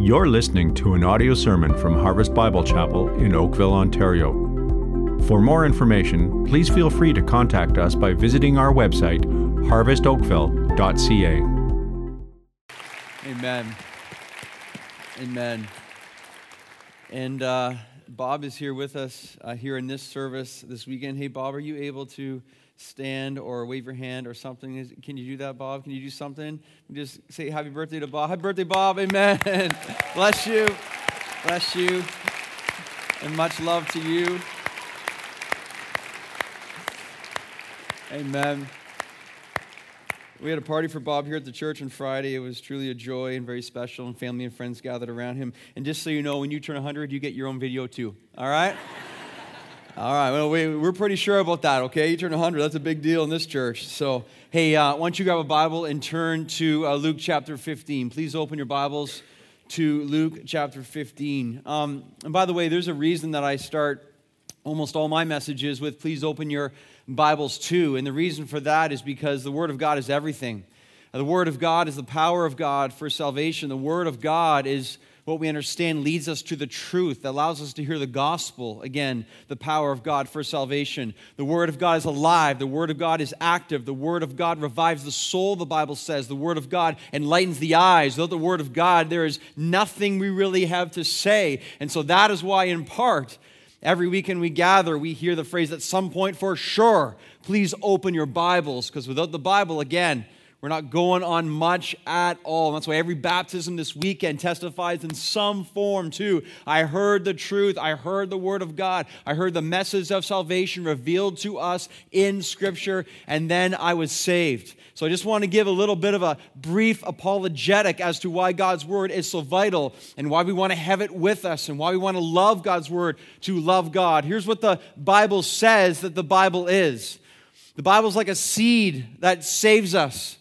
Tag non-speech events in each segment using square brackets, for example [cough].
You're listening to an audio sermon from Harvest Bible Chapel in Oakville, Ontario. For more information, please feel free to contact us by visiting our website, harvestoakville.ca. Amen. Amen. And uh, Bob is here with us uh, here in this service this weekend. Hey, Bob, are you able to stand or wave your hand or something? Can you do that, Bob? Can you do something? Just say happy birthday to Bob. Happy birthday, Bob. Amen. [laughs] Bless you. Bless you. And much love to you. Amen. We had a party for Bob here at the church on Friday. It was truly a joy and very special, and family and friends gathered around him. And just so you know, when you turn 100, you get your own video too. All right? All right, well, we, we're pretty sure about that, okay? You turn 100, that's a big deal in this church. So, hey, uh, why don't you grab a Bible and turn to uh, Luke chapter 15? Please open your Bibles to Luke chapter 15. Um, and by the way, there's a reason that I start almost all my messages with please open your Bibles too. And the reason for that is because the Word of God is everything. The Word of God is the power of God for salvation. The Word of God is what we understand leads us to the truth that allows us to hear the gospel. Again, the power of God for salvation. The Word of God is alive. The Word of God is active. The Word of God revives the soul, the Bible says. The Word of God enlightens the eyes. Without the Word of God, there is nothing we really have to say. And so that is why, in part, every weekend we gather, we hear the phrase at some point for sure, please open your Bibles. Because without the Bible, again, we're not going on much at all. And that's why every baptism this weekend testifies in some form, too. I heard the truth. I heard the word of God. I heard the message of salvation revealed to us in Scripture, and then I was saved. So I just want to give a little bit of a brief apologetic as to why God's word is so vital and why we want to have it with us and why we want to love God's word to love God. Here's what the Bible says that the Bible is the Bible's like a seed that saves us.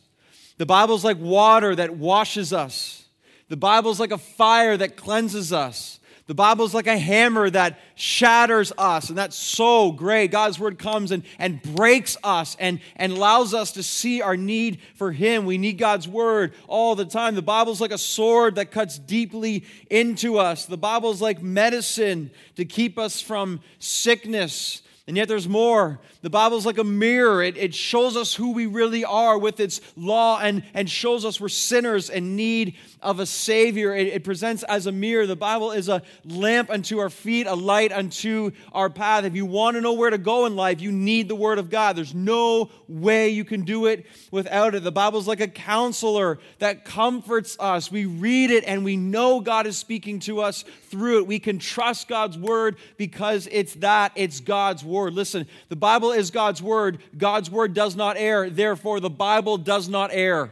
The Bible's like water that washes us. The Bible's like a fire that cleanses us. The Bible's like a hammer that shatters us, and that's so great. God's word comes and, and breaks us and, and allows us to see our need for Him. We need God's word all the time. The Bible's like a sword that cuts deeply into us. The Bible's like medicine to keep us from sickness. And yet there's more. The Bible's like a mirror. It, it shows us who we really are with its law and, and shows us we're sinners in need of a Savior. It, it presents as a mirror. The Bible is a lamp unto our feet, a light unto our path. If you want to know where to go in life, you need the Word of God. There's no way you can do it without it. The Bible's like a counselor that comforts us. We read it and we know God is speaking to us through it. We can trust God's Word because it's that, it's God's Word. Listen, the Bible is God's word. God's word does not err. Therefore, the Bible does not err.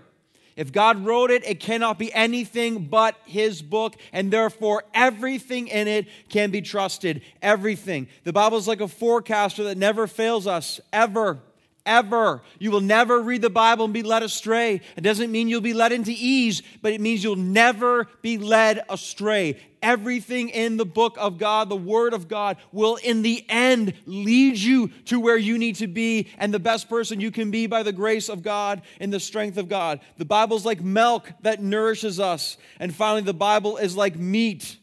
If God wrote it, it cannot be anything but His book, and therefore everything in it can be trusted. Everything. The Bible is like a forecaster that never fails us, ever ever. You will never read the Bible and be led astray. It doesn't mean you'll be led into ease, but it means you'll never be led astray. Everything in the book of God, the Word of God, will in the end lead you to where you need to be and the best person you can be by the grace of God and the strength of God. The Bible's like milk that nourishes us. And finally, the Bible is like meat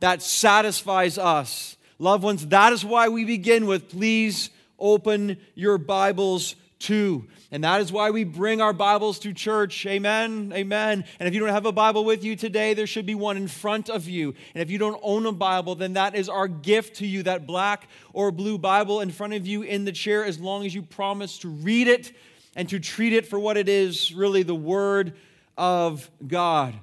that satisfies us. Loved ones, that is why we begin with please open your Bibles to. And that is why we bring our Bibles to church. Amen. Amen. And if you don't have a Bible with you today, there should be one in front of you. And if you don't own a Bible, then that is our gift to you that black or blue Bible in front of you in the chair, as long as you promise to read it and to treat it for what it is really the Word of God.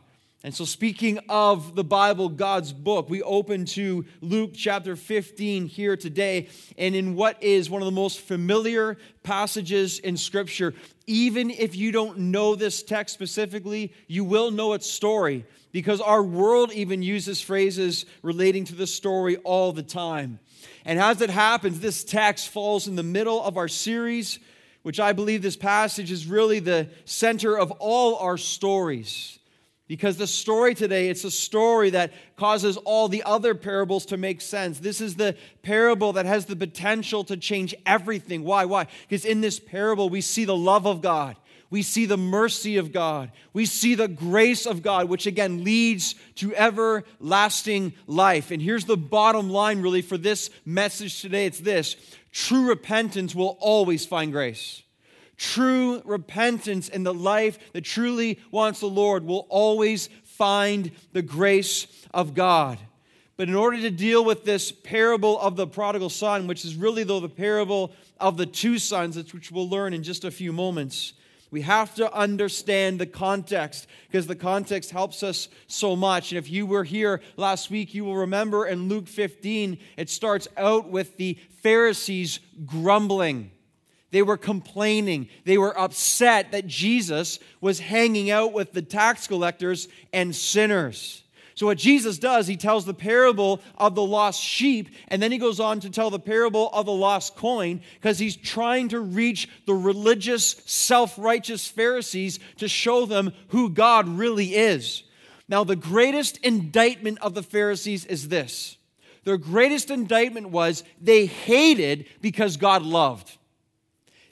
And so, speaking of the Bible, God's book, we open to Luke chapter 15 here today. And in what is one of the most familiar passages in Scripture, even if you don't know this text specifically, you will know its story because our world even uses phrases relating to the story all the time. And as it happens, this text falls in the middle of our series, which I believe this passage is really the center of all our stories. Because the story today, it's a story that causes all the other parables to make sense. This is the parable that has the potential to change everything. Why? Why? Because in this parable, we see the love of God. We see the mercy of God. We see the grace of God, which again leads to everlasting life. And here's the bottom line, really, for this message today it's this true repentance will always find grace. True repentance in the life that truly wants the Lord will always find the grace of God. But in order to deal with this parable of the prodigal son, which is really, though, the parable of the two sons, which we'll learn in just a few moments, we have to understand the context because the context helps us so much. And if you were here last week, you will remember in Luke 15, it starts out with the Pharisees grumbling. They were complaining. They were upset that Jesus was hanging out with the tax collectors and sinners. So, what Jesus does, he tells the parable of the lost sheep, and then he goes on to tell the parable of the lost coin because he's trying to reach the religious, self righteous Pharisees to show them who God really is. Now, the greatest indictment of the Pharisees is this their greatest indictment was they hated because God loved.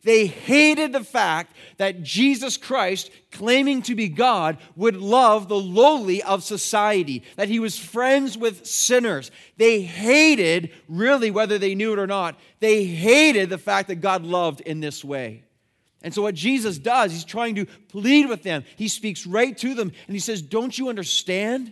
They hated the fact that Jesus Christ, claiming to be God, would love the lowly of society, that he was friends with sinners. They hated, really, whether they knew it or not, they hated the fact that God loved in this way. And so, what Jesus does, he's trying to plead with them. He speaks right to them and he says, Don't you understand?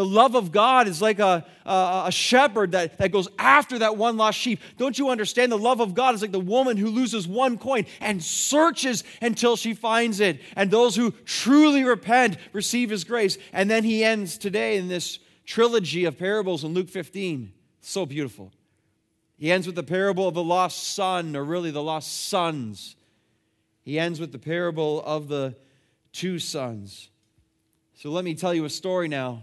The love of God is like a, a, a, shepherd that, that goes after that one lost sheep. Don't you understand? The love of God is like the woman who loses one coin and searches until she finds it. And those who truly repent receive his grace. And then he ends today in this trilogy of parables in Luke 15. So beautiful. He ends with the parable of the lost son, or really the lost sons. He ends with the parable of the two sons. So let me tell you a story now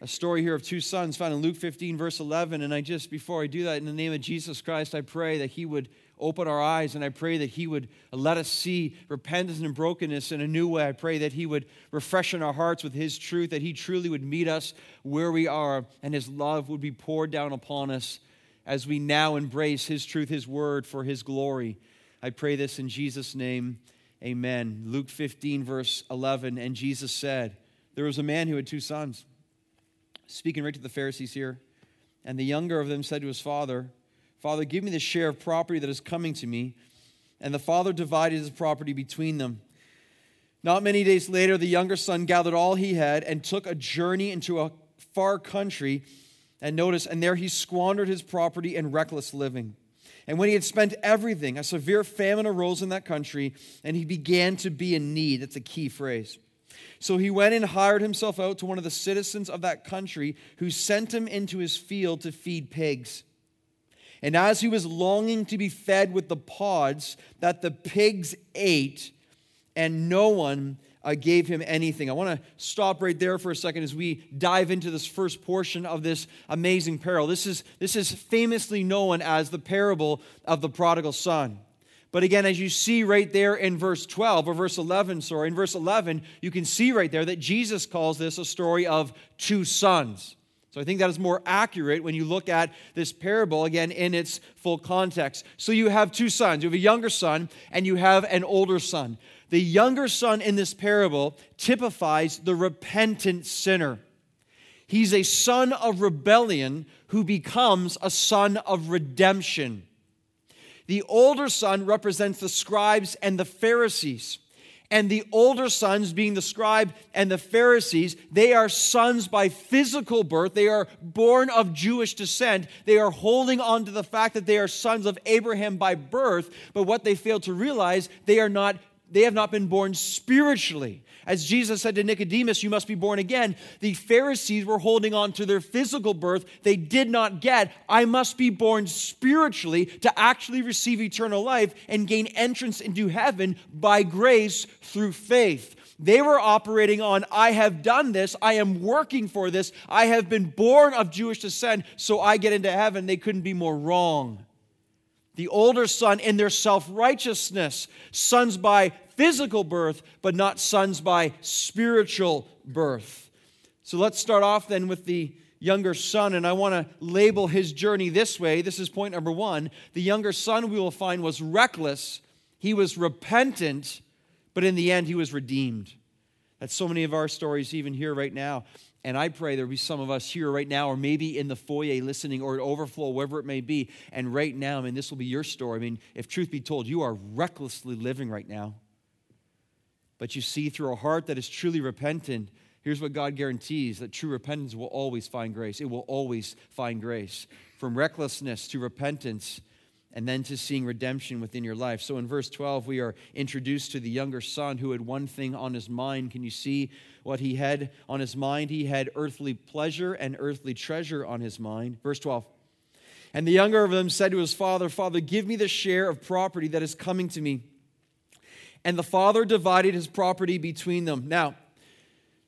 a story here of two sons found in Luke 15, verse 11. And I just, before I do that, in the name of Jesus Christ, I pray that He would open our eyes and I pray that He would let us see repentance and brokenness in a new way. I pray that He would refreshen our hearts with His truth, that He truly would meet us where we are, and His love would be poured down upon us as we now embrace His truth, His word for His glory. I pray this in Jesus' name. Amen. Luke 15, verse 11. And Jesus said, There was a man who had two sons speaking right to the Pharisees here. And the younger of them said to his father, Father, give me the share of property that is coming to me. And the father divided his property between them. Not many days later, the younger son gathered all he had and took a journey into a far country. And notice, and there he squandered his property in reckless living. And when he had spent everything, a severe famine arose in that country, and he began to be in need. That's a key phrase. So he went and hired himself out to one of the citizens of that country, who sent him into his field to feed pigs. And as he was longing to be fed with the pods that the pigs ate, and no one uh, gave him anything. I want to stop right there for a second as we dive into this first portion of this amazing parable. This is, this is famously known as the parable of the prodigal son. But again, as you see right there in verse 12, or verse 11, sorry, in verse 11, you can see right there that Jesus calls this a story of two sons. So I think that is more accurate when you look at this parable again in its full context. So you have two sons. You have a younger son and you have an older son. The younger son in this parable typifies the repentant sinner. He's a son of rebellion who becomes a son of redemption. The older son represents the scribes and the Pharisees. And the older sons, being the scribe and the Pharisees, they are sons by physical birth. They are born of Jewish descent. They are holding on to the fact that they are sons of Abraham by birth. But what they fail to realize, they are not they have not been born spiritually. As Jesus said to Nicodemus, You must be born again. The Pharisees were holding on to their physical birth. They did not get, I must be born spiritually to actually receive eternal life and gain entrance into heaven by grace through faith. They were operating on, I have done this, I am working for this, I have been born of Jewish descent, so I get into heaven. They couldn't be more wrong the older son in their self righteousness, sons by physical birth, but not sons by spiritual birth. So let's start off then with the younger son, and I want to label his journey this way. This is point number one. The younger son, we will find, was reckless He was repentant, but in the end, he was redeemed. That's so many of our stories, even here right now. And I pray there'll be some of us here right now, or maybe in the foyer listening, or at overflow, wherever it may be. And right now, I mean, this will be your story. I mean, if truth be told, you are recklessly living right now. But you see, through a heart that is truly repentant, here's what God guarantees that true repentance will always find grace. It will always find grace. From recklessness to repentance, and then to seeing redemption within your life. So in verse 12, we are introduced to the younger son who had one thing on his mind. Can you see what he had on his mind? He had earthly pleasure and earthly treasure on his mind. Verse 12. And the younger of them said to his father, Father, give me the share of property that is coming to me. And the father divided his property between them. Now,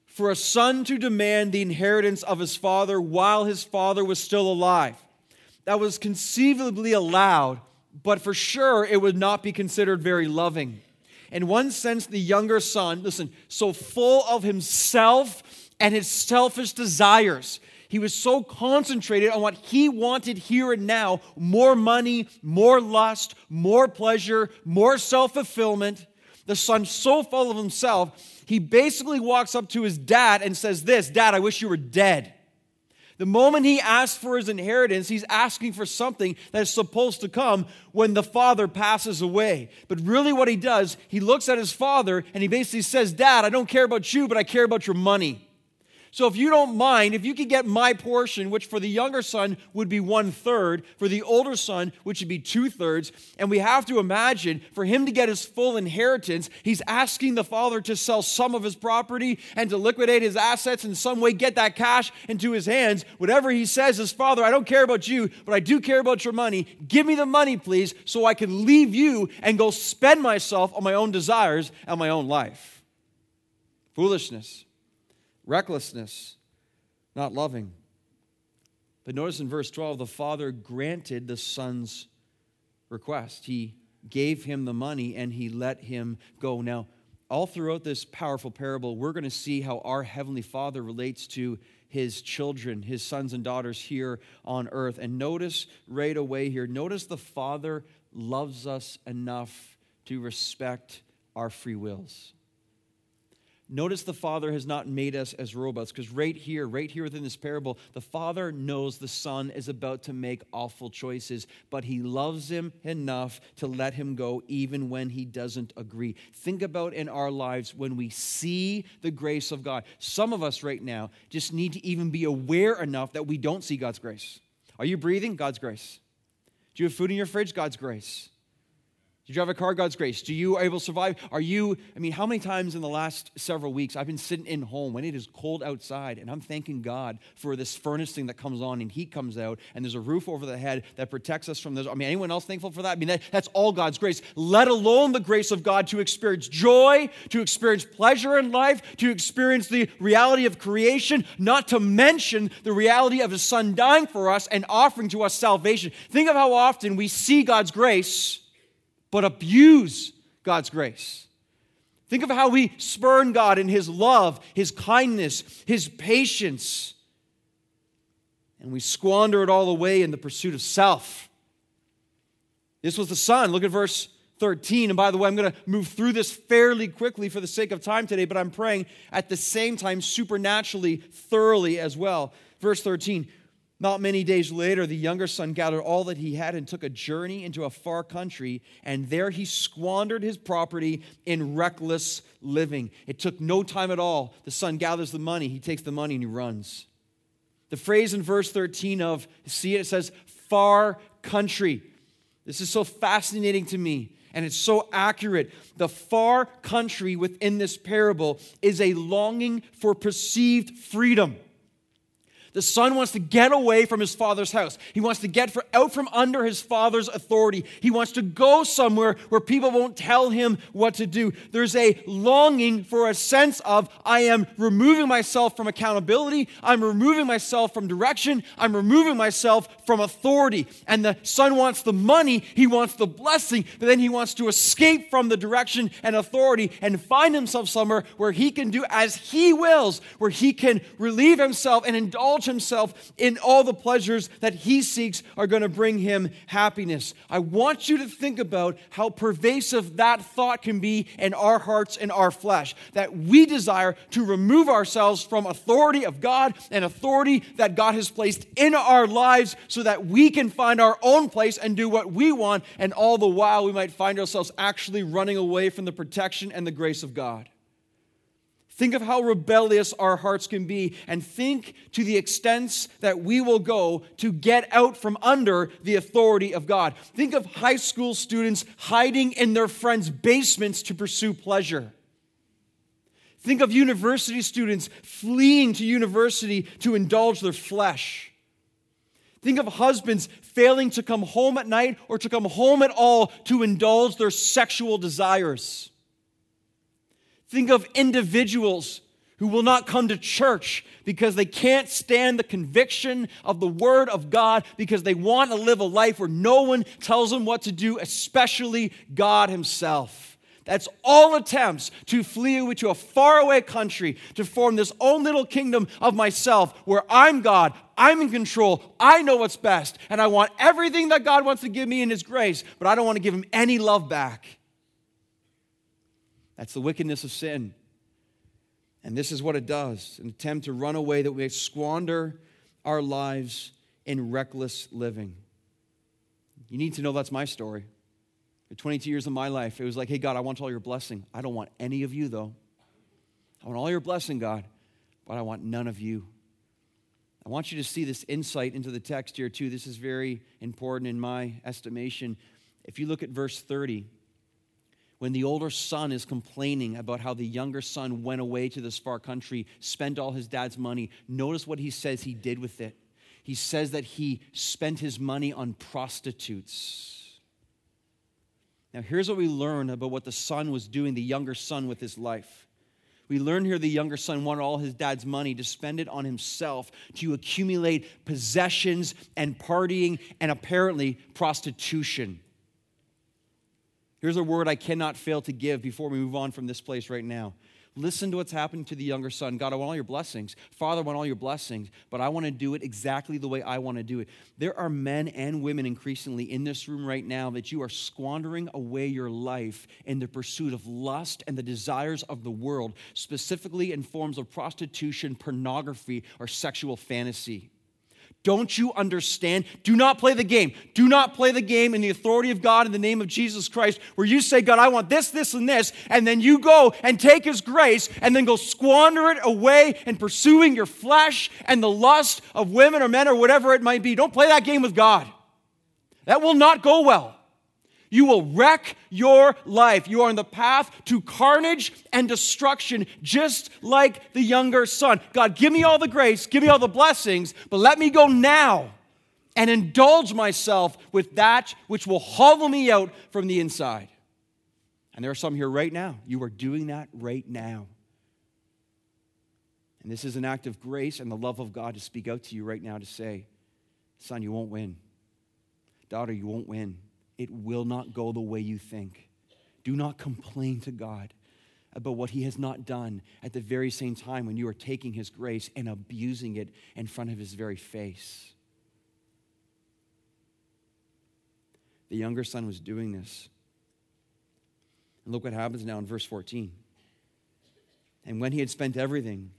for a son to demand the inheritance of his father while his father was still alive, that was conceivably allowed, but for sure it would not be considered very loving. In one sense, the younger son, listen, so full of himself and his selfish desires. He was so concentrated on what he wanted here and now more money, more lust, more pleasure, more self fulfillment. The son, so full of himself, he basically walks up to his dad and says, This, Dad, I wish you were dead. The moment he asks for his inheritance, he's asking for something that is supposed to come when the father passes away. But really, what he does, he looks at his father and he basically says, Dad, I don't care about you, but I care about your money. So, if you don't mind, if you could get my portion, which for the younger son would be one third, for the older son, which would be two thirds, and we have to imagine for him to get his full inheritance, he's asking the father to sell some of his property and to liquidate his assets in some way, get that cash into his hands. Whatever he says is, Father, I don't care about you, but I do care about your money. Give me the money, please, so I can leave you and go spend myself on my own desires and my own life. Foolishness recklessness, not loving. But notice in verse 12, the father granted the son's request. He gave him the money and he let him go. Now, all throughout this powerful parable, we're going to see how our Heavenly Father relates to his children, his sons and daughters here on earth. And notice right away here, notice the Father loves us enough to respect our free wills. Notice the Father has not made us as robots, because right here, right here within this parable, the Father knows the Son is about to make awful choices, but He loves him enough to let him go even when he doesn't agree. Think about in our lives when we see the grace of God. Some of us right now just need to even be aware enough that we don't see God's grace. Are you breathing? God's grace. Do you have food in your fridge? God's grace. Do you drive a car? God's grace. Do you able to survive? Are you, I mean, how many times in the last several weeks I've been sitting in home when it is cold outside and I'm thanking God for this furnace thing that comes on and heat comes out and there's a roof over the head that protects us from this. I mean, anyone else thankful for that? I mean, that, that's all God's grace, let alone the grace of God to experience joy, to experience pleasure in life, to experience the reality of creation, not to mention the reality of His Son dying for us and offering to us salvation. Think of how often we see God's grace but abuse God's grace. Think of how we spurn God in His love, His kindness, His patience, and we squander it all away in the pursuit of self. This was the Son. Look at verse 13. And by the way, I'm going to move through this fairly quickly for the sake of time today, but I'm praying at the same time supernaturally, thoroughly as well. Verse 13 not many days later, the younger son gathered all that he had and took a journey into a far country, and there he squandered his property in reckless living. It took no time at all. The son gathers the money, he takes the money, and he runs. The phrase in verse 13 of, see it, it says, far country. This is so fascinating to me, and it's so accurate. The far country within this parable is a longing for perceived freedom. The son wants to get away from his father's house. He wants to get for, out from under his father's authority. He wants to go somewhere where people won't tell him what to do. There's a longing for a sense of, I am removing myself from accountability. I'm removing myself from direction. I'm removing myself from authority. And the son wants the money. He wants the blessing. But then he wants to escape from the direction and authority and find himself somewhere where he can do as he wills, where he can relieve himself and indulge indulge himself in all the pleasures that he seeks are going to bring him happiness. I want you to think about how pervasive that thought can be in our hearts and our flesh. That we desire to remove ourselves from authority of God and authority that God has placed in our lives so that we can find our own place and do what we want, and all the while we might find ourselves actually running away from the protection and the grace of God. Think of how rebellious our hearts can be, and think to the extents that we will go to get out from under the authority of God. Think of high school students hiding in their friends' basements to pursue pleasure. Think of university students fleeing to university to indulge their flesh. Think of husbands failing to come home at night or to come home at all to indulge their sexual desires. Think of individuals who will not come to church because they can't stand the conviction of the Word of God because they want to live a life where no one tells them what to do, especially God Himself. That's all attempts to flee to a faraway country to form this own little kingdom of myself where I'm God, I'm in control, I know what's best, and I want everything that God wants to give me in His grace, but I don't want to give Him any love back. That's the wickedness of sin. And this is what it does an attempt to run away that we squander our lives in reckless living. You need to know that's my story. For 22 years of my life, it was like, hey, God, I want all your blessing. I don't want any of you, though. I want all your blessing, God, but I want none of you. I want you to see this insight into the text here, too. This is very important in my estimation. If you look at verse 30, when the older son is complaining about how the younger son went away to this far country, spent all his dad's money, notice what he says he did with it. He says that he spent his money on prostitutes. Now, here's what we learn about what the son was doing, the younger son, with his life. We learn here the younger son wanted all his dad's money to spend it on himself, to accumulate possessions and partying and apparently prostitution. Here's a word I cannot fail to give before we move on from this place right now. Listen to what's happening to the younger son. God, I want all your blessings. Father, I want all your blessings, but I want to do it exactly the way I want to do it. There are men and women increasingly in this room right now that you are squandering away your life in the pursuit of lust and the desires of the world, specifically in forms of prostitution, pornography, or sexual fantasy. Don't you understand? Do not play the game. Do not play the game in the authority of God in the name of Jesus Christ, where you say, God, I want this, this, and this, and then you go and take His grace and then go squander it away in pursuing your flesh and the lust of women or men or whatever it might be. Don't play that game with God. That will not go well. You will wreck your life. You are on the path to carnage and destruction, just like the younger son. God, give me all the grace, give me all the blessings, but let me go now and indulge myself with that which will hollow me out from the inside. And there are some here right now. You are doing that right now. And this is an act of grace and the love of God to speak out to you right now to say, Son, you won't win. Daughter, you won't win it will not go the way you think. Do not complain to God about what He has not done at the very same time when you are taking His grace and abusing it in front of His very face. The younger son was doing this. And look what happens now in verse 14. And when he had spent everything,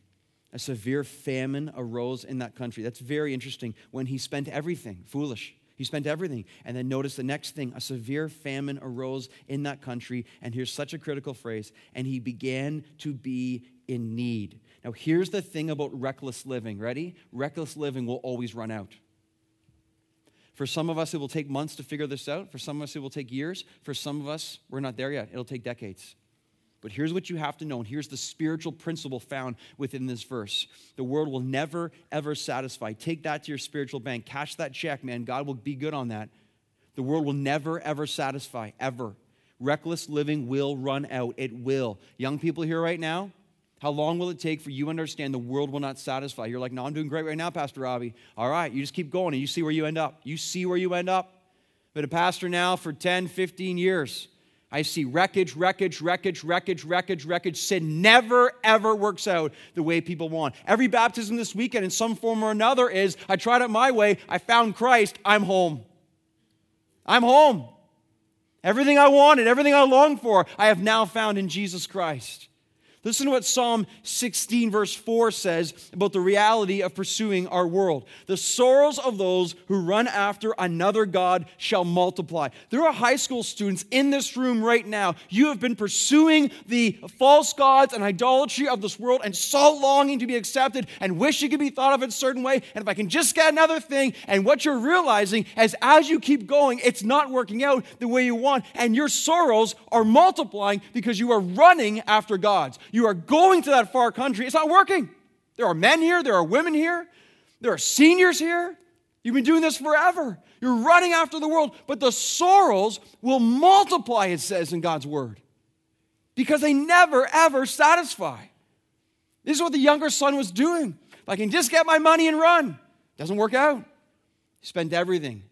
a severe famine arose in that country. That's very interesting. When he spent everything, foolish. He spent everything. And then notice the next thing a severe famine arose in that country. And here's such a critical phrase and he began to be in need. Now, here's the thing about reckless living. Ready? Reckless living will always run out. For some of us, it will take months to figure this out. For some of us, it will take years. For some of us, we're not there yet. It'll take decades. But here's what you have to know, and here's the spiritual principle found within this verse. The world will never, ever satisfy. Take that to your spiritual bank. Cash that check, man. God will be good on that. The world will never, ever satisfy, ever. Reckless living will run out. It will. Young people here right now, how long will it take for you to understand the world will not satisfy? You're like, no, I'm doing great right now, Pastor Robbie. All right, you just keep going and you see where you end up. You see where you end up. Been a pastor now for 10, 15 years. I see wreckage, wreckage, wreckage, wreckage, wreckage, wreckage. Sin never, ever works out the way people want. Every baptism this weekend, in some form or another, is I tried it my way, I found Christ, I'm home. I'm home. Everything I wanted, everything I longed for, I have now found in Jesus Christ. Listen to what Psalm 16, verse 4 says about the reality of pursuing our world. The sorrows of those who run after another God shall multiply. There are high school students in this room right now. You have been pursuing the false gods and idolatry of this world and so longing to be accepted and wish you could be thought of a certain way. And if I can just get another thing, and what you're realizing is as you keep going, it's not working out the way you want, and your sorrows are multiplying because you are running after gods. You are going to that far country. It's not working. There are men here, there are women here, there are seniors here. You've been doing this forever. You're running after the world, but the sorrows will multiply, it says in God's word, because they never, ever satisfy. This is what the younger son was doing. If I can just get my money and run, doesn't work out. Spend everything.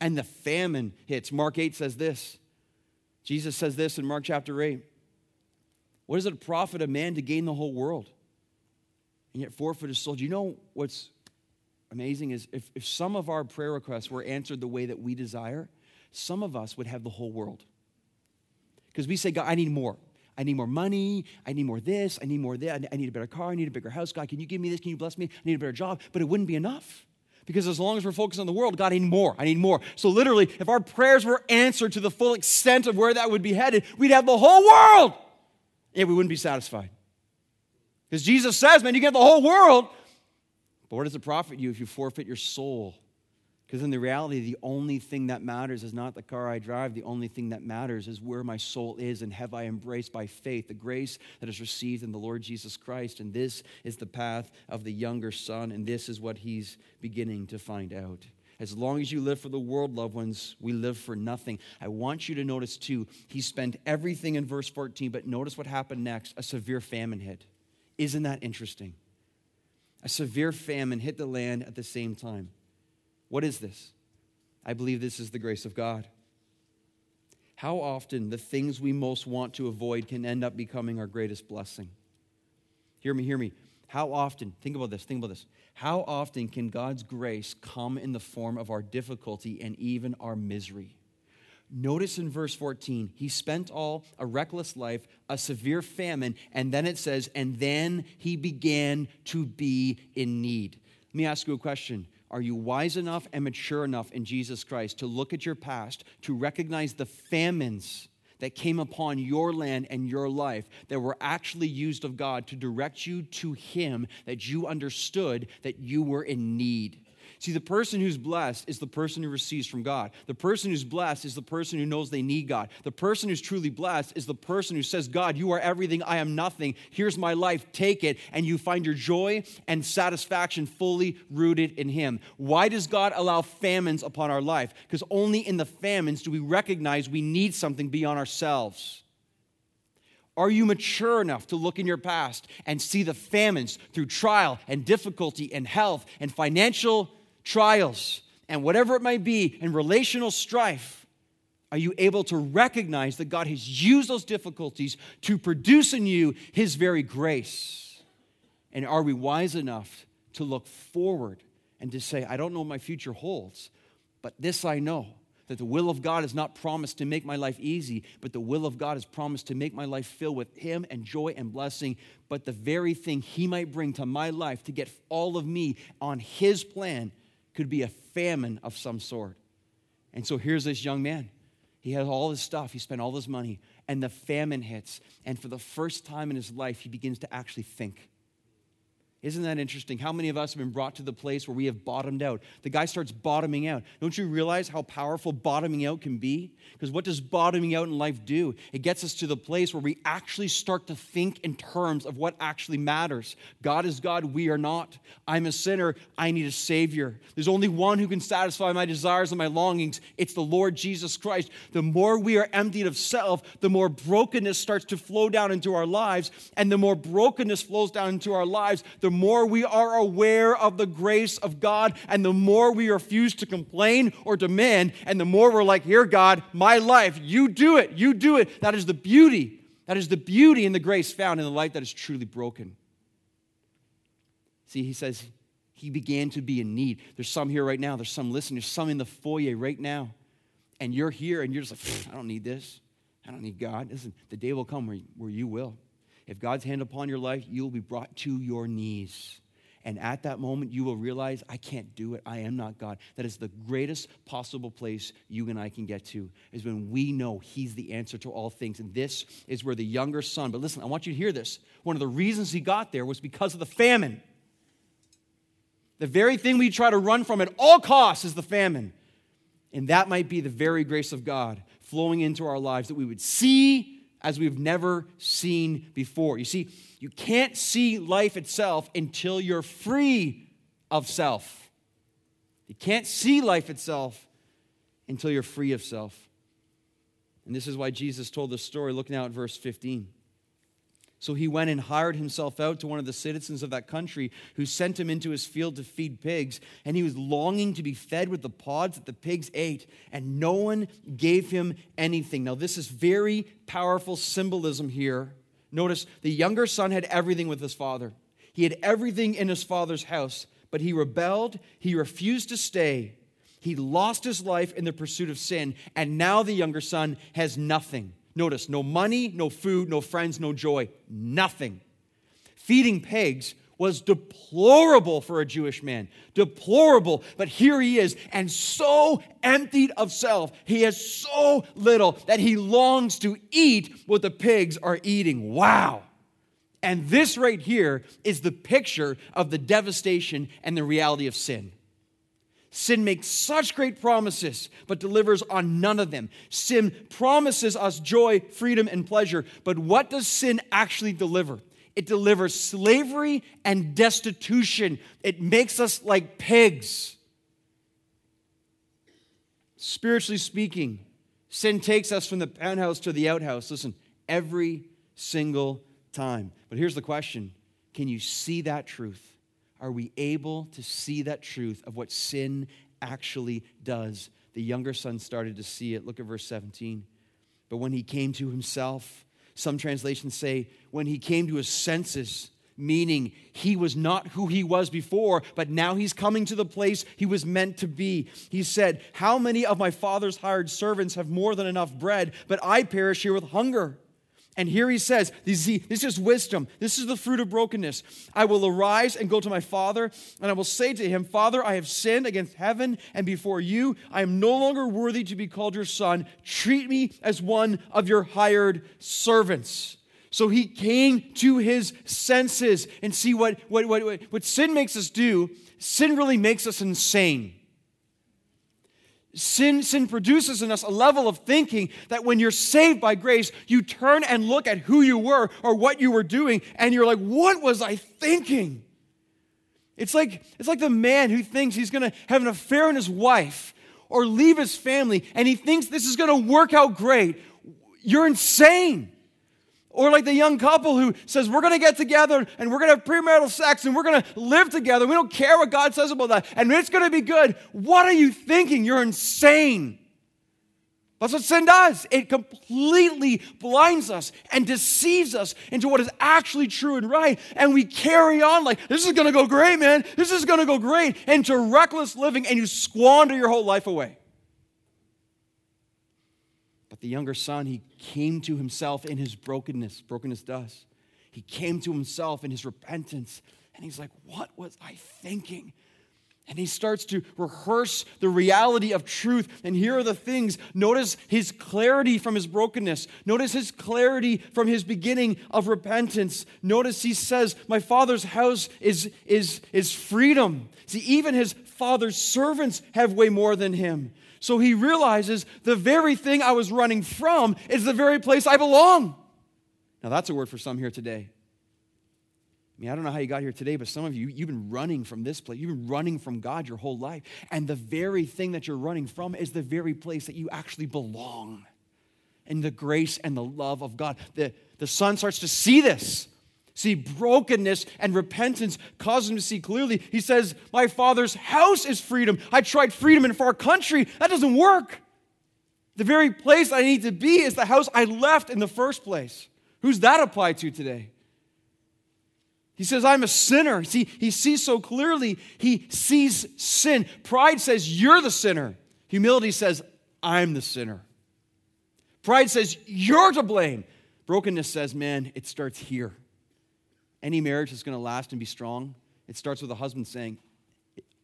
And the famine hits. Mark 8 says this. Jesus says this in Mark chapter 8. What does it profit a man to gain the whole world and yet forfeit his soul? Do you know what's amazing is if, if some of our prayer requests were answered the way that we desire, some of us would have the whole world. Because we say, God, I need more. I need more money. I need more this. I need more that. I need a better car. I need a bigger house. God, can you give me this? Can you bless me? I need a better job. But it wouldn't be enough. Because as long as we're focused on the world, God, I need more. I need more. So, literally, if our prayers were answered to the full extent of where that would be headed, we'd have the whole world yeah, we wouldn't be satisfied. Because Jesus says, man, you get the whole world. But what does it profit you if you forfeit your soul? Because in the reality, the only thing that matters is not the car I drive. The only thing that matters is where my soul is and have I embraced by faith the grace that is received in the Lord Jesus Christ. And this is the path of the younger son, and this is what he's beginning to find out. As long as you live for the world, loved ones, we live for nothing. I want you to notice, too, he spent everything in verse 14, but notice what happened next. A severe famine hit. Isn't that interesting? A severe famine hit the land at the same time. What is this? I believe this is the grace of God. How often the things we most want to avoid can end up becoming our greatest blessing. Hear me, hear me. How often, think about this, think about this. How often can God's grace come in the form of our difficulty and even our misery? Notice in verse 14, he spent all a reckless life, a severe famine, and then it says, and then he began to be in need. Let me ask you a question. Are you wise enough and mature enough in Jesus Christ to look at your past, to recognize the famines that came upon your land and your life that were actually used of God to direct you to Him, that you understood that you were in need. See, the person who's blessed is the person who receives from God. The person who's blessed is the person who knows they need God. The person who's truly blessed is the person who says, God, you are everything, I am nothing. Here's my life, take it. And you find your joy and satisfaction fully rooted in Him. Why does God allow famines upon our life? Because only in the famines do we recognize we need something beyond ourselves. Are you mature enough to look in your past and see the famines through trial and difficulty and health and financial trials, and whatever it might be, and relational strife, are you able to recognize that God has used those difficulties to produce in you His very grace? And are we wise enough to look forward and to say, I don't know what my future holds, but this I know that the will of God is not promised to make my life easy, but the will of God is promised to make my life filled with Him and joy and blessing. But the very thing He might bring to my life to get all of me on His plan could be a famine of some sort. And so here's this young man. He has all his stuff, he spent all his money, and the famine hits. And for the first time in his life, he begins to actually think. Isn't that interesting? How many of us have been brought to the place where we have bottomed out? The guy starts bottoming out. Don't you realize how powerful bottoming out can be? Because what does bottoming out in life do? It gets us to the place where we actually start to think in terms of what actually matters. God is God, we are not. I'm a sinner, I need a Savior. There's only one who can satisfy my desires and my longings. It's the Lord Jesus Christ. The more we are emptied of self, the more brokenness starts to flow down into our lives. And the more brokenness flows down into our lives, the the more we are aware of the grace of God, and the more we refuse to complain or demand, and the more we're like, Here, God, my life, you do it, you do it. That is the beauty. That is the beauty and the grace found in the life that is truly broken. See, he says he began to be in need. There's some here right now, there's some listening, there's some in the foyer right now, and you're here and you're just like, I don't need this. I don't need God. Listen, the day will come where you will. If God's hand upon your life, you will be brought to your knees. And at that moment, you will realize, I can't do it. I am not God. That is the greatest possible place you and I can get to, is when we know He's the answer to all things. And this is where the younger son, but listen, I want you to hear this. One of the reasons he got there was because of the famine. The very thing we try to run from at all costs is the famine. And that might be the very grace of God flowing into our lives that we would see as we've never seen before. You see, you can't see life itself until you're free of self. You can't see life itself until you're free of self. And this is why Jesus told this story, looking out at verse 15. So he went and hired himself out to one of the citizens of that country who sent him into his field to feed pigs. And he was longing to be fed with the pods that the pigs ate, and no one gave him anything. Now, this is very powerful symbolism here. Notice the younger son had everything with his father, he had everything in his father's house, but he rebelled, he refused to stay. He lost his life in the pursuit of sin, and now the younger son has nothing. Notice no money, no food, no friends, no joy, nothing. Feeding pigs was deplorable for a Jewish man. Deplorable. But here he is, and so emptied of self, he has so little that he longs to eat what the pigs are eating. Wow. And this right here is the picture of the devastation and the reality of sin. Sin makes such great promises, but delivers on none of them. Sin promises us joy, freedom, and pleasure, but what does sin actually deliver? It delivers slavery and destitution. It makes us like pigs. Spiritually speaking, sin takes us from the penthouse to the outhouse. Listen, every single time. But here's the question Can you see that truth? Are we able to see that truth of what sin actually does? The younger son started to see it. Look at verse 17. But when he came to himself, some translations say, when he came to his senses, meaning he was not who he was before, but now he's coming to the place he was meant to be. He said, How many of my father's hired servants have more than enough bread, but I perish here with hunger? And here he says, this is wisdom. This is the fruit of brokenness. I will arise and go to my father, and I will say to him, Father, I have sinned against heaven and before you. I am no longer worthy to be called your son. Treat me as one of your hired servants. So he came to his senses and see what, what, what, what sin makes us do. Sin really makes us insane. Sin, sin produces in us a level of thinking that when you're saved by grace, you turn and look at who you were or what you were doing, and you're like, what was I thinking? It's like, it's like the man who thinks he's gonna have an affair with his wife or leave his family, and he thinks this is gonna work out great. You're insane. Or like the young couple who says, We're going to get together and we're going to have premarital sex and we're going to live together. We don't care what God says about that. And it's going to be good. What are you thinking? You're insane. That's what sin does. It completely blinds us and deceives us into what is actually true and right. And we carry on like, this is going to go great, man. This is going to go great. Into reckless living, and you squander your whole life away. The younger son, he came to himself in his brokenness. Brokenness does. He came to himself in his repentance. And he's like, What was I thinking? And he starts to rehearse the reality of truth. And here are the things. Notice his clarity from his brokenness. Notice his clarity from his beginning of repentance. Notice he says, My father's house is, is, is freedom. See, even his father's servants have way more than him. So he realizes the very thing I was running from is the very place I belong. Now, that's a word for some here today. I mean, I don't know how you got here today, but some of you, you've been running from this place. You've been running from God your whole life. And the very thing that you're running from is the very place that you actually belong in the grace and the love of God. The, the son starts to see this. See, brokenness and repentance cause him to see clearly. He says, My father's house is freedom. I tried freedom in a far country. That doesn't work. The very place I need to be is the house I left in the first place. Who's that applied to today? He says, I'm a sinner. See, he sees so clearly, he sees sin. Pride says, You're the sinner. Humility says, I'm the sinner. Pride says, You're to blame. Brokenness says, Man, it starts here. Any marriage that's going to last and be strong, it starts with a husband saying,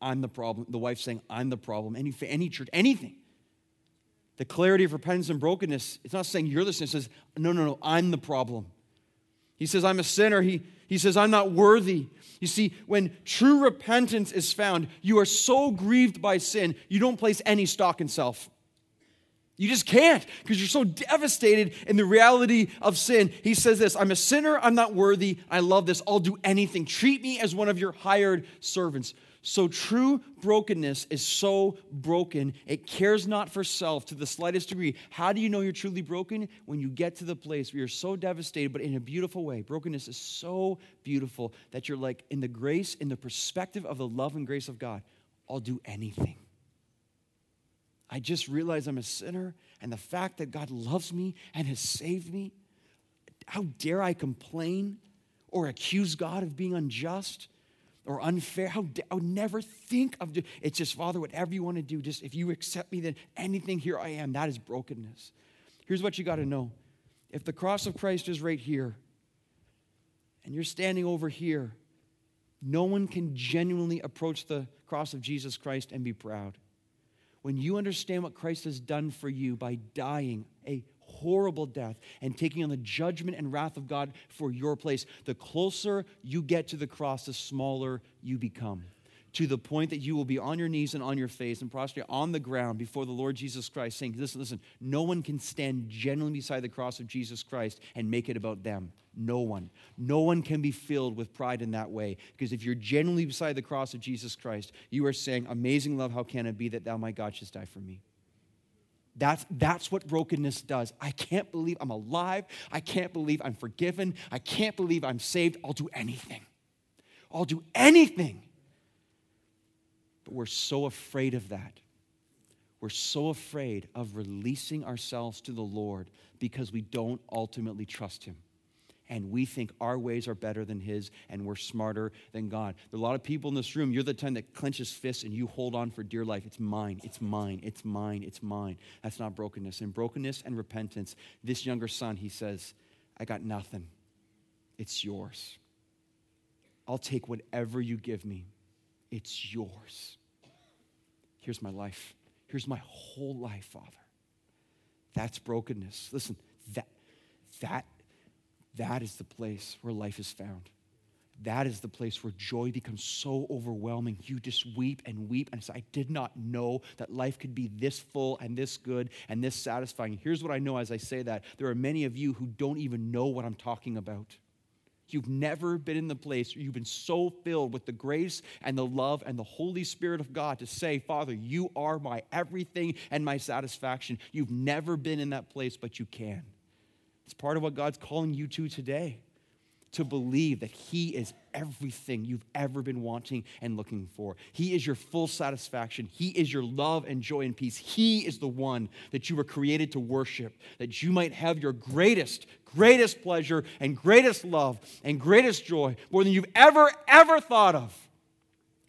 I'm the problem. The wife saying, I'm the problem. Any, any church, anything. The clarity of repentance and brokenness, it's not saying you're the sinner. It says, no, no, no, I'm the problem. He says, I'm a sinner. He, he says, I'm not worthy. You see, when true repentance is found, you are so grieved by sin, you don't place any stock in self. You just can't because you're so devastated in the reality of sin. He says this I'm a sinner, I'm not worthy, I love this, I'll do anything. Treat me as one of your hired servants. So true brokenness is so broken, it cares not for self to the slightest degree. How do you know you're truly broken? When you get to the place where you're so devastated, but in a beautiful way. Brokenness is so beautiful that you're like, in the grace, in the perspective of the love and grace of God, I'll do anything. I just realize I'm a sinner, and the fact that God loves me and has saved me, how dare I complain or accuse God of being unjust? or unfair. How I would never think of doing. It's just Father, whatever you want to do, just if you accept me, then anything here I am. That is brokenness. Here's what you got to know: if the cross of Christ is right here, and you're standing over here, no one can genuinely approach the cross of Jesus Christ and be proud. When you understand what Christ has done for you by dying a horrible death and taking on the judgment and wrath of God for your place, the closer you get to the cross, the smaller you become. To the point that you will be on your knees and on your face and prostrate on the ground before the Lord Jesus Christ, saying, Listen, listen, no one can stand genuinely beside the cross of Jesus Christ and make it about them. No one. No one can be filled with pride in that way. Because if you're genuinely beside the cross of Jesus Christ, you are saying, Amazing love, how can it be that thou, my God, shouldst die for me? That's, that's what brokenness does. I can't believe I'm alive. I can't believe I'm forgiven. I can't believe I'm saved. I'll do anything. I'll do anything. But we're so afraid of that. We're so afraid of releasing ourselves to the Lord because we don't ultimately trust Him and we think our ways are better than his and we're smarter than God. There are a lot of people in this room, you're the time that clenches fists and you hold on for dear life. It's mine, it's mine, it's mine, it's mine. That's not brokenness. In brokenness and repentance, this younger son, he says, I got nothing. It's yours. I'll take whatever you give me. It's yours. Here's my life. Here's my whole life, Father. That's brokenness. Listen, that, that that is the place where life is found. That is the place where joy becomes so overwhelming. You just weep and weep and say, I did not know that life could be this full and this good and this satisfying. Here's what I know as I say that there are many of you who don't even know what I'm talking about. You've never been in the place you've been so filled with the grace and the love and the Holy Spirit of God to say, Father, you are my everything and my satisfaction. You've never been in that place, but you can. It's part of what God's calling you to today to believe that He is everything you've ever been wanting and looking for. He is your full satisfaction. He is your love and joy and peace. He is the one that you were created to worship, that you might have your greatest, greatest pleasure and greatest love and greatest joy, more than you've ever, ever thought of.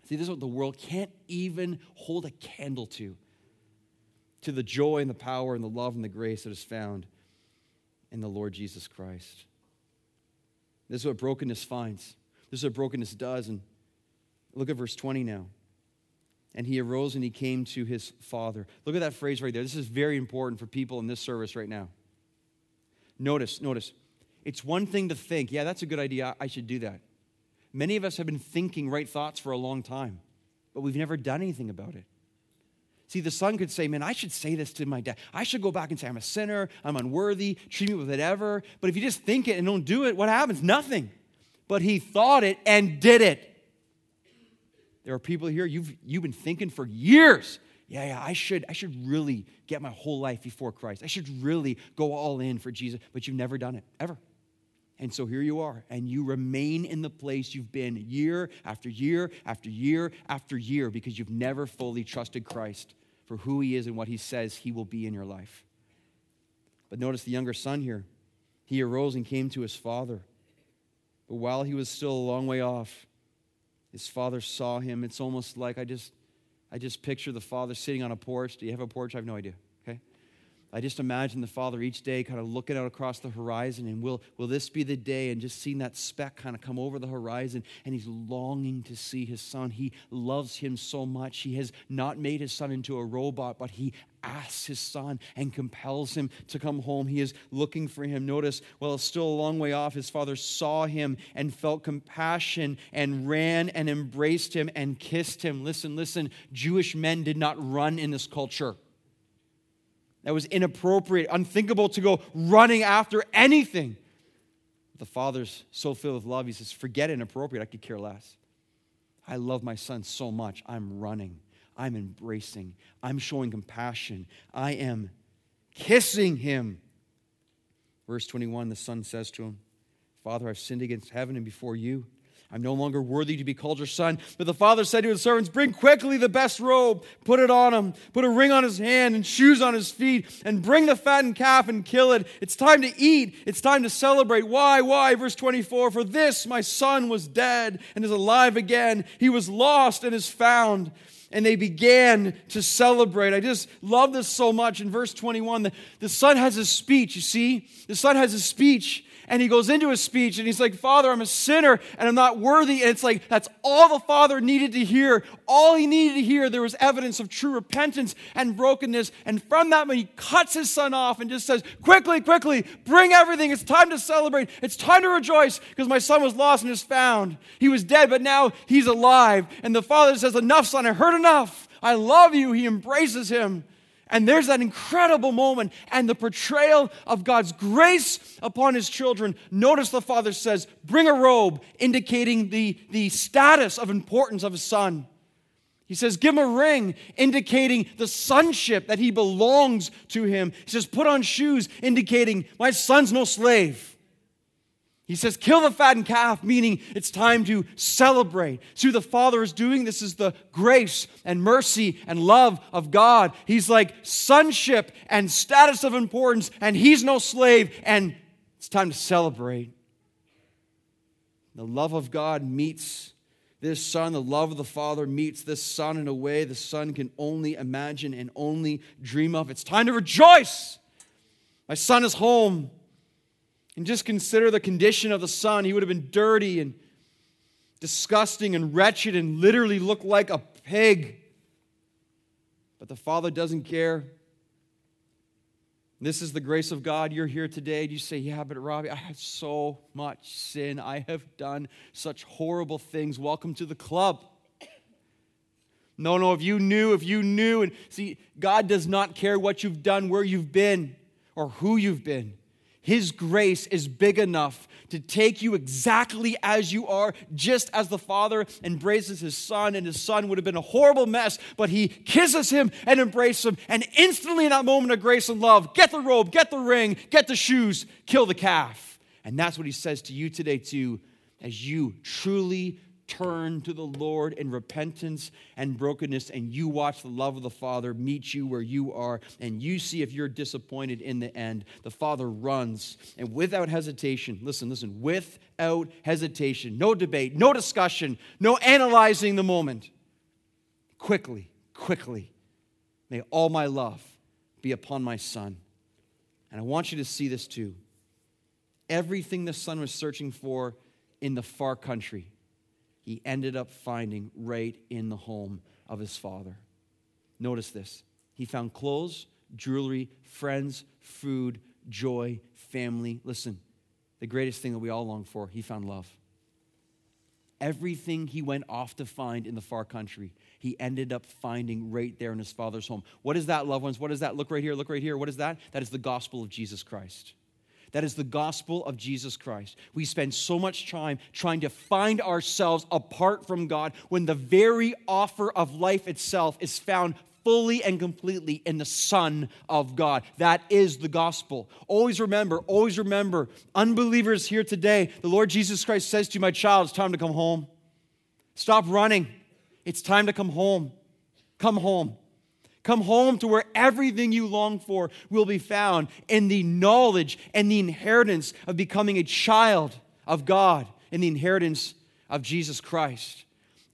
See, this is what the world can't even hold a candle to. To the joy and the power and the love and the grace that is found in the Lord Jesus Christ. This is what brokenness finds. This is what brokenness does. And look at verse 20 now. And he arose and he came to his father. Look at that phrase right there. This is very important for people in this service right now. Notice, notice. It's one thing to think, yeah, that's a good idea. I should do that. Many of us have been thinking right thoughts for a long time, but we've never done anything about it. See, the son could say, Man, I should say this to my dad. I should go back and say, I'm a sinner, I'm unworthy, treat me with whatever. But if you just think it and don't do it, what happens? Nothing. But he thought it and did it. There are people here, you've, you've been thinking for years. Yeah, yeah, I should, I should really get my whole life before Christ. I should really go all in for Jesus, but you've never done it, ever. And so here you are, and you remain in the place you've been year after year after year after year because you've never fully trusted Christ for who he is and what he says he will be in your life. But notice the younger son here. He arose and came to his father. But while he was still a long way off, his father saw him. It's almost like I just I just picture the father sitting on a porch. Do you have a porch? I have no idea. I just imagine the father each day kind of looking out across the horizon and will, will this be the day and just seeing that speck kind of come over the horizon and he's longing to see his son. He loves him so much. He has not made his son into a robot, but he asks his son and compels him to come home. He is looking for him. Notice, while still a long way off, his father saw him and felt compassion and ran and embraced him and kissed him. Listen, listen, Jewish men did not run in this culture. That was inappropriate, unthinkable to go running after anything. The father's so filled with love, he says, Forget inappropriate, I could care less. I love my son so much, I'm running, I'm embracing, I'm showing compassion, I am kissing him. Verse 21, the son says to him, Father, I've sinned against heaven and before you. I'm no longer worthy to be called your son. But the father said to his servants, Bring quickly the best robe, put it on him, put a ring on his hand and shoes on his feet, and bring the fattened calf and kill it. It's time to eat. It's time to celebrate. Why? Why? Verse 24 For this my son was dead and is alive again. He was lost and is found. And they began to celebrate. I just love this so much. In verse 21, the, the son has a speech, you see? The son has a speech and he goes into his speech and he's like, Father, I'm a sinner and I'm not worthy. And it's like, that's all the father needed to hear. All he needed to hear, there was evidence of true repentance and brokenness. And from that, when he cuts his son off and just says, Quickly, quickly, bring everything. It's time to celebrate. It's time to rejoice because my son was lost and is found. He was dead, but now he's alive. And the father says, Enough, son, I heard enough. I love you. He embraces him. And there's that incredible moment and the portrayal of God's grace upon his children. Notice the father says, Bring a robe, indicating the, the status of importance of his son. He says, Give him a ring, indicating the sonship that he belongs to him. He says, Put on shoes, indicating my son's no slave. He says, kill the fattened calf, meaning it's time to celebrate. See what the Father is doing? This is the grace and mercy and love of God. He's like sonship and status of importance, and he's no slave, and it's time to celebrate. The love of God meets this son, the love of the Father meets this son in a way the son can only imagine and only dream of. It's time to rejoice. My son is home. And just consider the condition of the son. He would have been dirty and disgusting and wretched and literally looked like a pig. But the father doesn't care. This is the grace of God. You're here today. You say, Yeah, but Robbie, I have so much sin. I have done such horrible things. Welcome to the club. No, no, if you knew, if you knew, and see, God does not care what you've done, where you've been, or who you've been. His grace is big enough to take you exactly as you are, just as the Father embraces his Son, and his Son would have been a horrible mess, but he kisses him and embraces him. And instantly, in that moment of grace and love, get the robe, get the ring, get the shoes, kill the calf. And that's what he says to you today, too, as you truly turn to the Lord in repentance and brokenness, and you watch the love of the Father meet you where you are, and you see if you're disappointed in the end. The Father runs, and without hesitation, listen, listen, without hesitation, no debate, no discussion, no analyzing the moment. Quickly, quickly, may all my love be upon my Son. And I want you to see this too. Everything the Son was searching for in the far country he ended up finding right in the home of his father. Notice this he found clothes, jewelry, friends, food, joy, family. Listen, the greatest thing that we all long for, he found love. Everything he went off to find in the far country, he ended up finding right there in his father's home. What is that, loved ones? What is that? Look right here, look right here. What is that? That is the gospel of Jesus Christ. That is the gospel of Jesus Christ. We spend so much time trying to find ourselves apart from God when the very offer of life itself is found fully and completely in the Son of God. That is the gospel. Always remember, always remember, unbelievers here today, the Lord Jesus Christ says to you, My child, it's time to come home. Stop running. It's time to come home. Come home. Come home to where everything you long for will be found in the knowledge and the inheritance of becoming a child of God in the inheritance of Jesus Christ.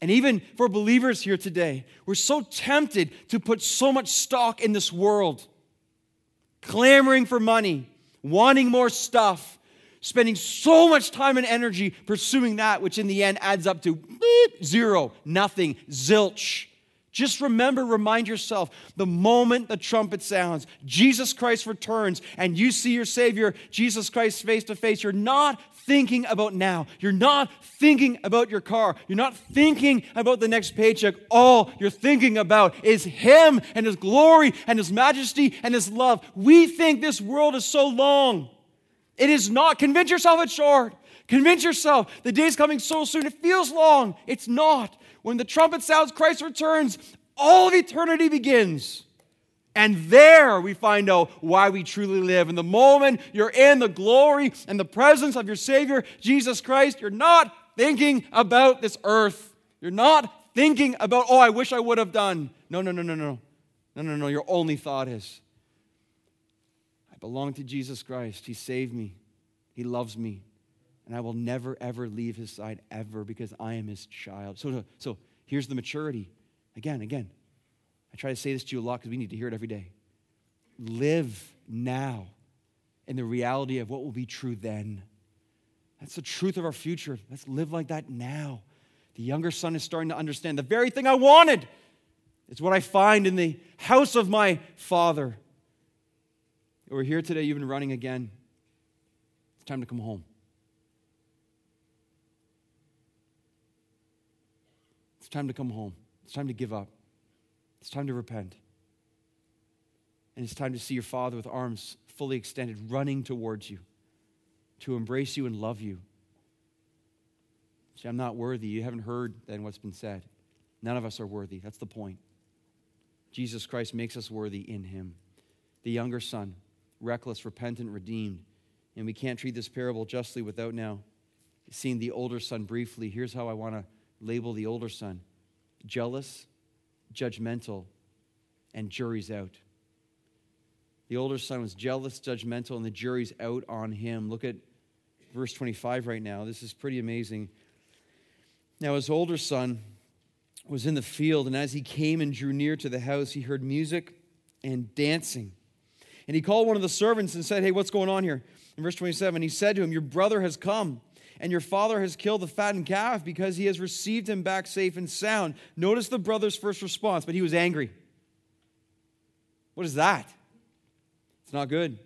And even for believers here today, we're so tempted to put so much stock in this world, clamoring for money, wanting more stuff, spending so much time and energy pursuing that, which in the end adds up to zero, nothing, zilch. Just remember, remind yourself the moment the trumpet sounds, Jesus Christ returns, and you see your Savior, Jesus Christ, face to face, you're not thinking about now. You're not thinking about your car. You're not thinking about the next paycheck. All you're thinking about is Him and His glory and His majesty and His love. We think this world is so long. It is not. Convince yourself it's short. Convince yourself the day's coming so soon. It feels long. It's not. When the trumpet sounds, Christ returns, all of eternity begins. And there we find out why we truly live. And the moment you're in the glory and the presence of your Savior, Jesus Christ, you're not thinking about this earth. You're not thinking about, oh, I wish I would have done. No, no, no, no, no. No, no, no. Your only thought is, I belong to Jesus Christ. He saved me, He loves me. And I will never, ever leave His side, ever, because I am His child. So, so here's the maturity. Again, again, I try to say this to you a lot because we need to hear it every day. Live now in the reality of what will be true then. That's the truth of our future. Let's live like that now. The younger son is starting to understand the very thing I wanted. It's what I find in the house of my father. We're here today, you've been running again. It's time to come home. It's time to come home. It's time to give up. It's time to repent. And it's time to see your Father with arms fully extended, running towards you to embrace you and love you. See, I'm not worthy. You haven't heard then what's been said. None of us are worthy. That's the point. Jesus Christ makes us worthy in Him. The younger son, reckless, repentant, redeemed. And we can't treat this parable justly without now seeing the older son briefly. Here's how I want to label the older son jealous, judgmental, and jury's out. The older son was jealous, judgmental, and the jury's out on him. Look at verse 25 right now. This is pretty amazing. Now, his older son was in the field, and as he came and drew near to the house, he heard music and dancing. And he called one of the servants and said, Hey, what's going on here? In verse 27, he said to him, Your brother has come and your father has killed the fattened calf because he has received him back safe and sound. Notice the brother's first response, but he was angry. What is that? It's not good.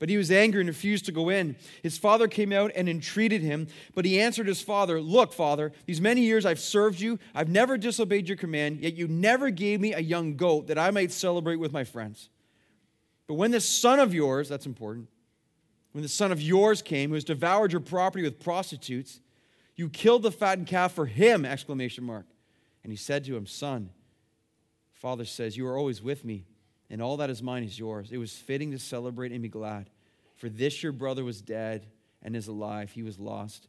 But he was angry and refused to go in. His father came out and entreated him, but he answered his father, Look, father, these many years I've served you. I've never disobeyed your command, yet you never gave me a young goat that I might celebrate with my friends. But when this son of yours, that's important, when the son of yours came, who has devoured your property with prostitutes, you killed the fattened calf for him, exclamation mark. And he said to him, Son, Father says, You are always with me, and all that is mine is yours. It was fitting to celebrate and be glad. For this your brother was dead and is alive. He was lost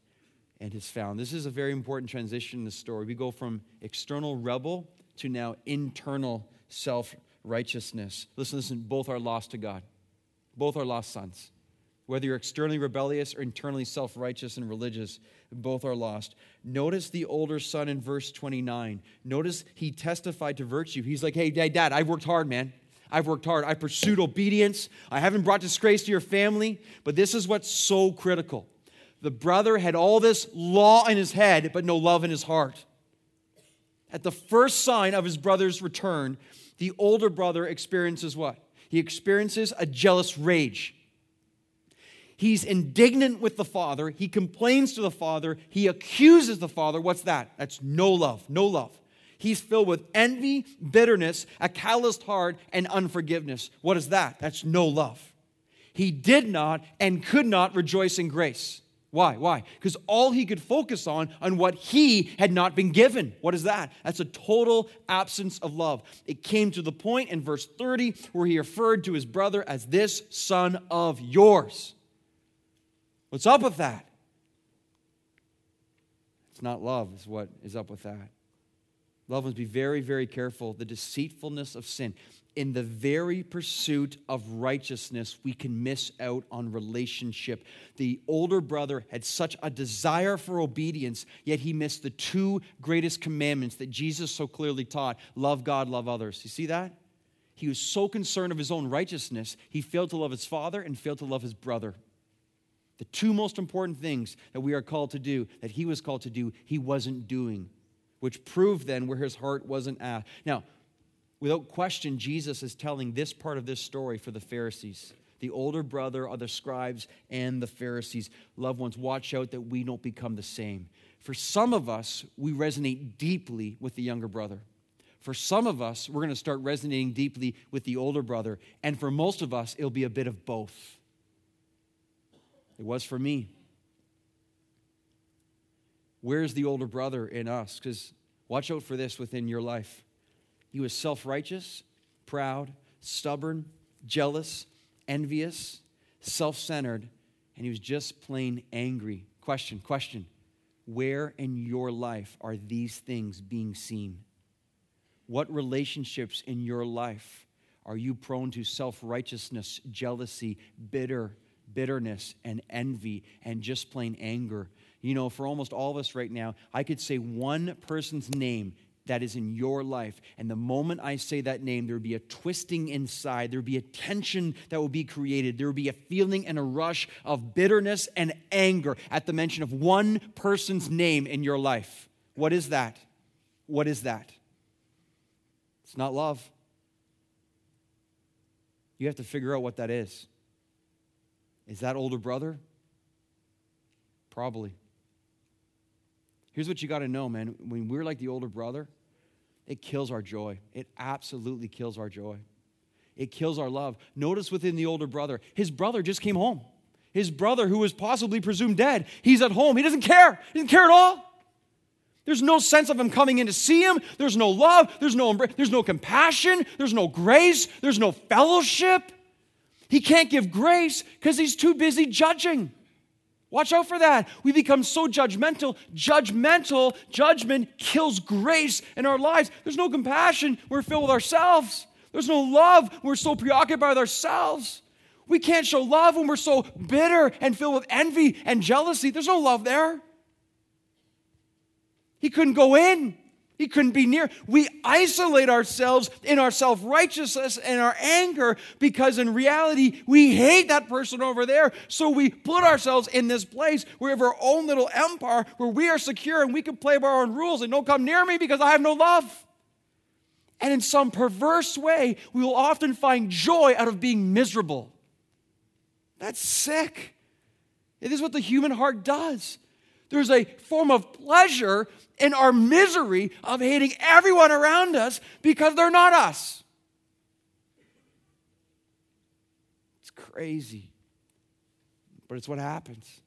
and is found. This is a very important transition in the story. We go from external rebel to now internal self righteousness. Listen, listen, both are lost to God, both are lost sons. Whether you're externally rebellious or internally self righteous and religious, both are lost. Notice the older son in verse 29. Notice he testified to virtue. He's like, hey, dad, dad, I've worked hard, man. I've worked hard. I pursued obedience. I haven't brought disgrace to your family. But this is what's so critical. The brother had all this law in his head, but no love in his heart. At the first sign of his brother's return, the older brother experiences what? He experiences a jealous rage. He's indignant with the father. He complains to the father. He accuses the father. What's that? That's no love. No love. He's filled with envy, bitterness, a calloused heart, and unforgiveness. What is that? That's no love. He did not and could not rejoice in grace. Why? Why? Because all he could focus on on what he had not been given. What is that? That's a total absence of love. It came to the point in verse 30 where he referred to his brother as this son of yours. What's up with that? It's not love, is what is up with that. Love must be very, very careful. The deceitfulness of sin in the very pursuit of righteousness, we can miss out on relationship. The older brother had such a desire for obedience, yet he missed the two greatest commandments that Jesus so clearly taught love God, love others. You see that? He was so concerned of his own righteousness, he failed to love his father and failed to love his brother. The two most important things that we are called to do, that he was called to do, he wasn't doing, which proved then where his heart wasn't at. Now, Without question, Jesus is telling this part of this story for the Pharisees. The older brother are the scribes and the Pharisees. Loved ones, watch out that we don't become the same. For some of us, we resonate deeply with the younger brother. For some of us, we're going to start resonating deeply with the older brother. And for most of us, it'll be a bit of both. It was for me. Where's the older brother in us? Because watch out for this within your life. He was self righteous, proud, stubborn, jealous, envious, self centered, and he was just plain angry. Question, question. Where in your life are these things being seen? What relationships in your life are you prone to self righteousness, jealousy, bitter, bitterness, and envy, and just plain anger? You know, for almost all of us right now, I could say one person's name that is in your life. And the moment I say that name, there would be a twisting inside. There would be a tension that would be created. There would be a feeling and a rush of bitterness and anger at the mention of one person's name in your life. What is that? What is that? It's not love. You have to figure out what that is. Is that older brother? Probably. Here's what you got to know, man. When we're like the older brother, it kills our joy. It absolutely kills our joy. It kills our love. Notice within the older brother, his brother just came home. His brother, who was possibly presumed dead, he's at home. He doesn't care. He doesn't care at all. There's no sense of him coming in to see him. There's no love. There's no, there's no compassion. There's no grace. There's no fellowship. He can't give grace because he's too busy judging. Watch out for that. We become so judgmental. Judgmental, judgment kills grace in our lives. There's no compassion. We're filled with ourselves. There's no love. We're so preoccupied with ourselves. We can't show love when we're so bitter and filled with envy and jealousy. There's no love there. He couldn't go in. He couldn't be near. We isolate ourselves in our self righteousness and our anger because in reality, we hate that person over there. So we put ourselves in this place where we have our own little empire where we are secure and we can play by our own rules and don't come near me because I have no love. And in some perverse way, we will often find joy out of being miserable. That's sick. It is what the human heart does. There's a form of pleasure in our misery of hating everyone around us because they're not us. It's crazy. But it's what happens.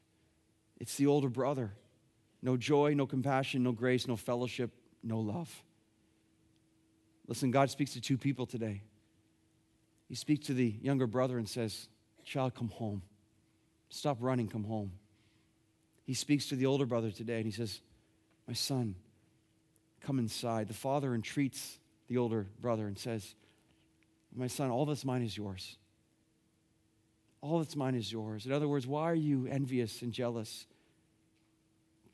It's the older brother. No joy, no compassion, no grace, no fellowship, no love. Listen, God speaks to two people today. He speaks to the younger brother and says, Child, come home. Stop running, come home. He speaks to the older brother today and he says, My son, come inside. The father entreats the older brother and says, My son, all that's mine is yours. All that's mine is yours. In other words, why are you envious and jealous?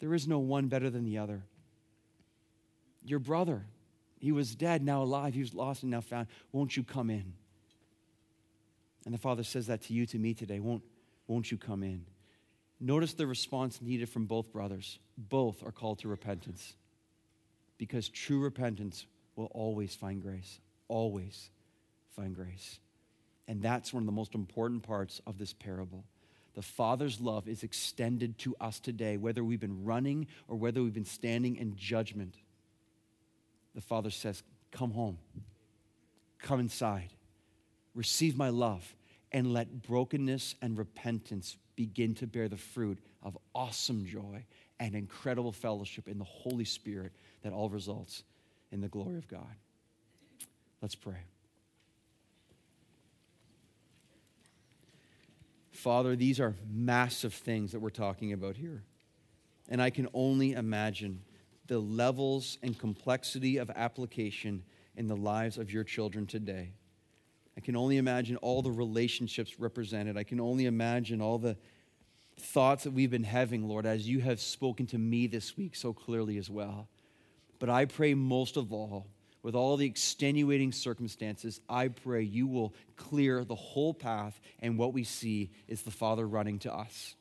There is no one better than the other. Your brother, he was dead, now alive. He was lost and now found. Won't you come in? And the Father says that to you, to me today. Won't, won't you come in? Notice the response needed from both brothers. Both are called to repentance because true repentance will always find grace. Always find grace. And that's one of the most important parts of this parable. The Father's love is extended to us today, whether we've been running or whether we've been standing in judgment. The Father says, Come home, come inside, receive my love, and let brokenness and repentance begin to bear the fruit of awesome joy and incredible fellowship in the Holy Spirit that all results in the glory of God. Let's pray. Father, these are massive things that we're talking about here. And I can only imagine the levels and complexity of application in the lives of your children today. I can only imagine all the relationships represented. I can only imagine all the thoughts that we've been having, Lord, as you have spoken to me this week so clearly as well. But I pray most of all, with all the extenuating circumstances, I pray you will clear the whole path, and what we see is the Father running to us.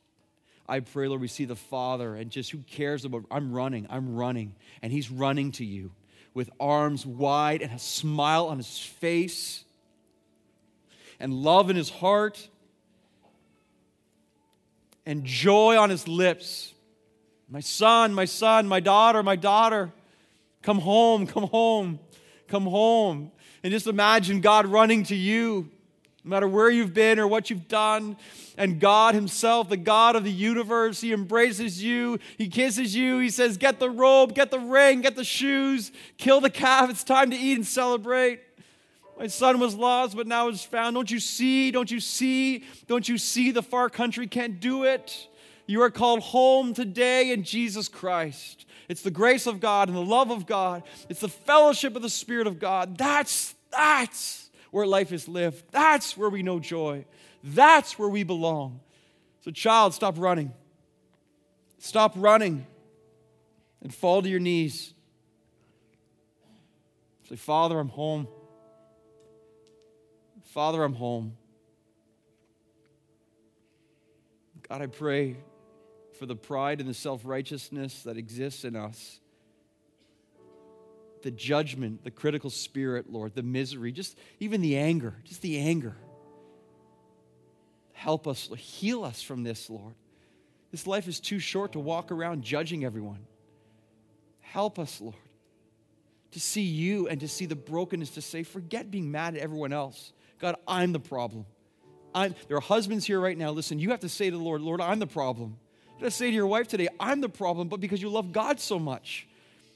I pray, Lord, we see the Father, and just who cares about, I'm running, I'm running, and He's running to you with arms wide and a smile on His face and love in His heart and joy on his lips. My son, my son, my daughter, my daughter, come home, come home, come home. And just imagine God running to you, no matter where you've been or what you've done. And God Himself, the God of the universe, He embraces you, He kisses you, He says, Get the robe, get the ring, get the shoes, kill the calf. It's time to eat and celebrate. My son was lost, but now is found. Don't you see? Don't you see? Don't you see the far country can't do it? You are called home today in Jesus Christ. It's the grace of God and the love of God. It's the fellowship of the Spirit of God. That's that's where life is lived. That's where we know joy. That's where we belong. So, child, stop running. Stop running and fall to your knees. Say, Father, I'm home. Father, I'm home. God, I pray for the pride and the self righteousness that exists in us, the judgment, the critical spirit, Lord, the misery, just even the anger, just the anger. Help us, heal us from this, Lord. This life is too short to walk around judging everyone. Help us, Lord, to see you and to see the brokenness, to say, forget being mad at everyone else. God, I'm the problem. I'm, there are husbands here right now. Listen, you have to say to the Lord, Lord, I'm the problem. You have to say to your wife today, I'm the problem, but because you love God so much.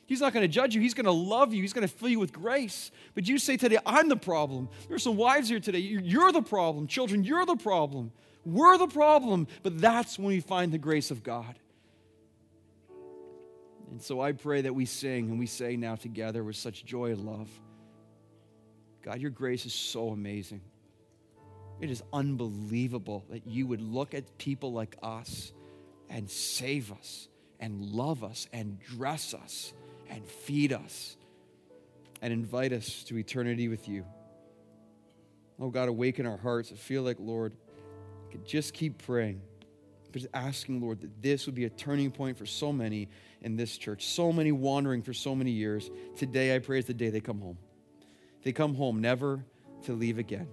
He's not going to judge you. He's going to love you. He's going to fill you with grace. But you say today, I'm the problem. There's some wives here today. You're the problem. Children, you're the problem. We're the problem. But that's when we find the grace of God. And so I pray that we sing and we say now together with such joy and love. God, your grace is so amazing. It is unbelievable that you would look at people like us and save us and love us and dress us and feed us and invite us to eternity with you. Oh God, awaken our hearts. I feel like, Lord, I could just keep praying, just asking, Lord, that this would be a turning point for so many in this church, so many wandering for so many years. Today, I pray is the day they come home. They come home never to leave again.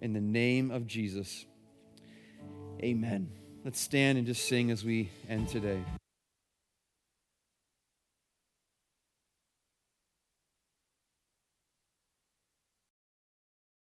In the name of Jesus, amen. Let's stand and just sing as we end today.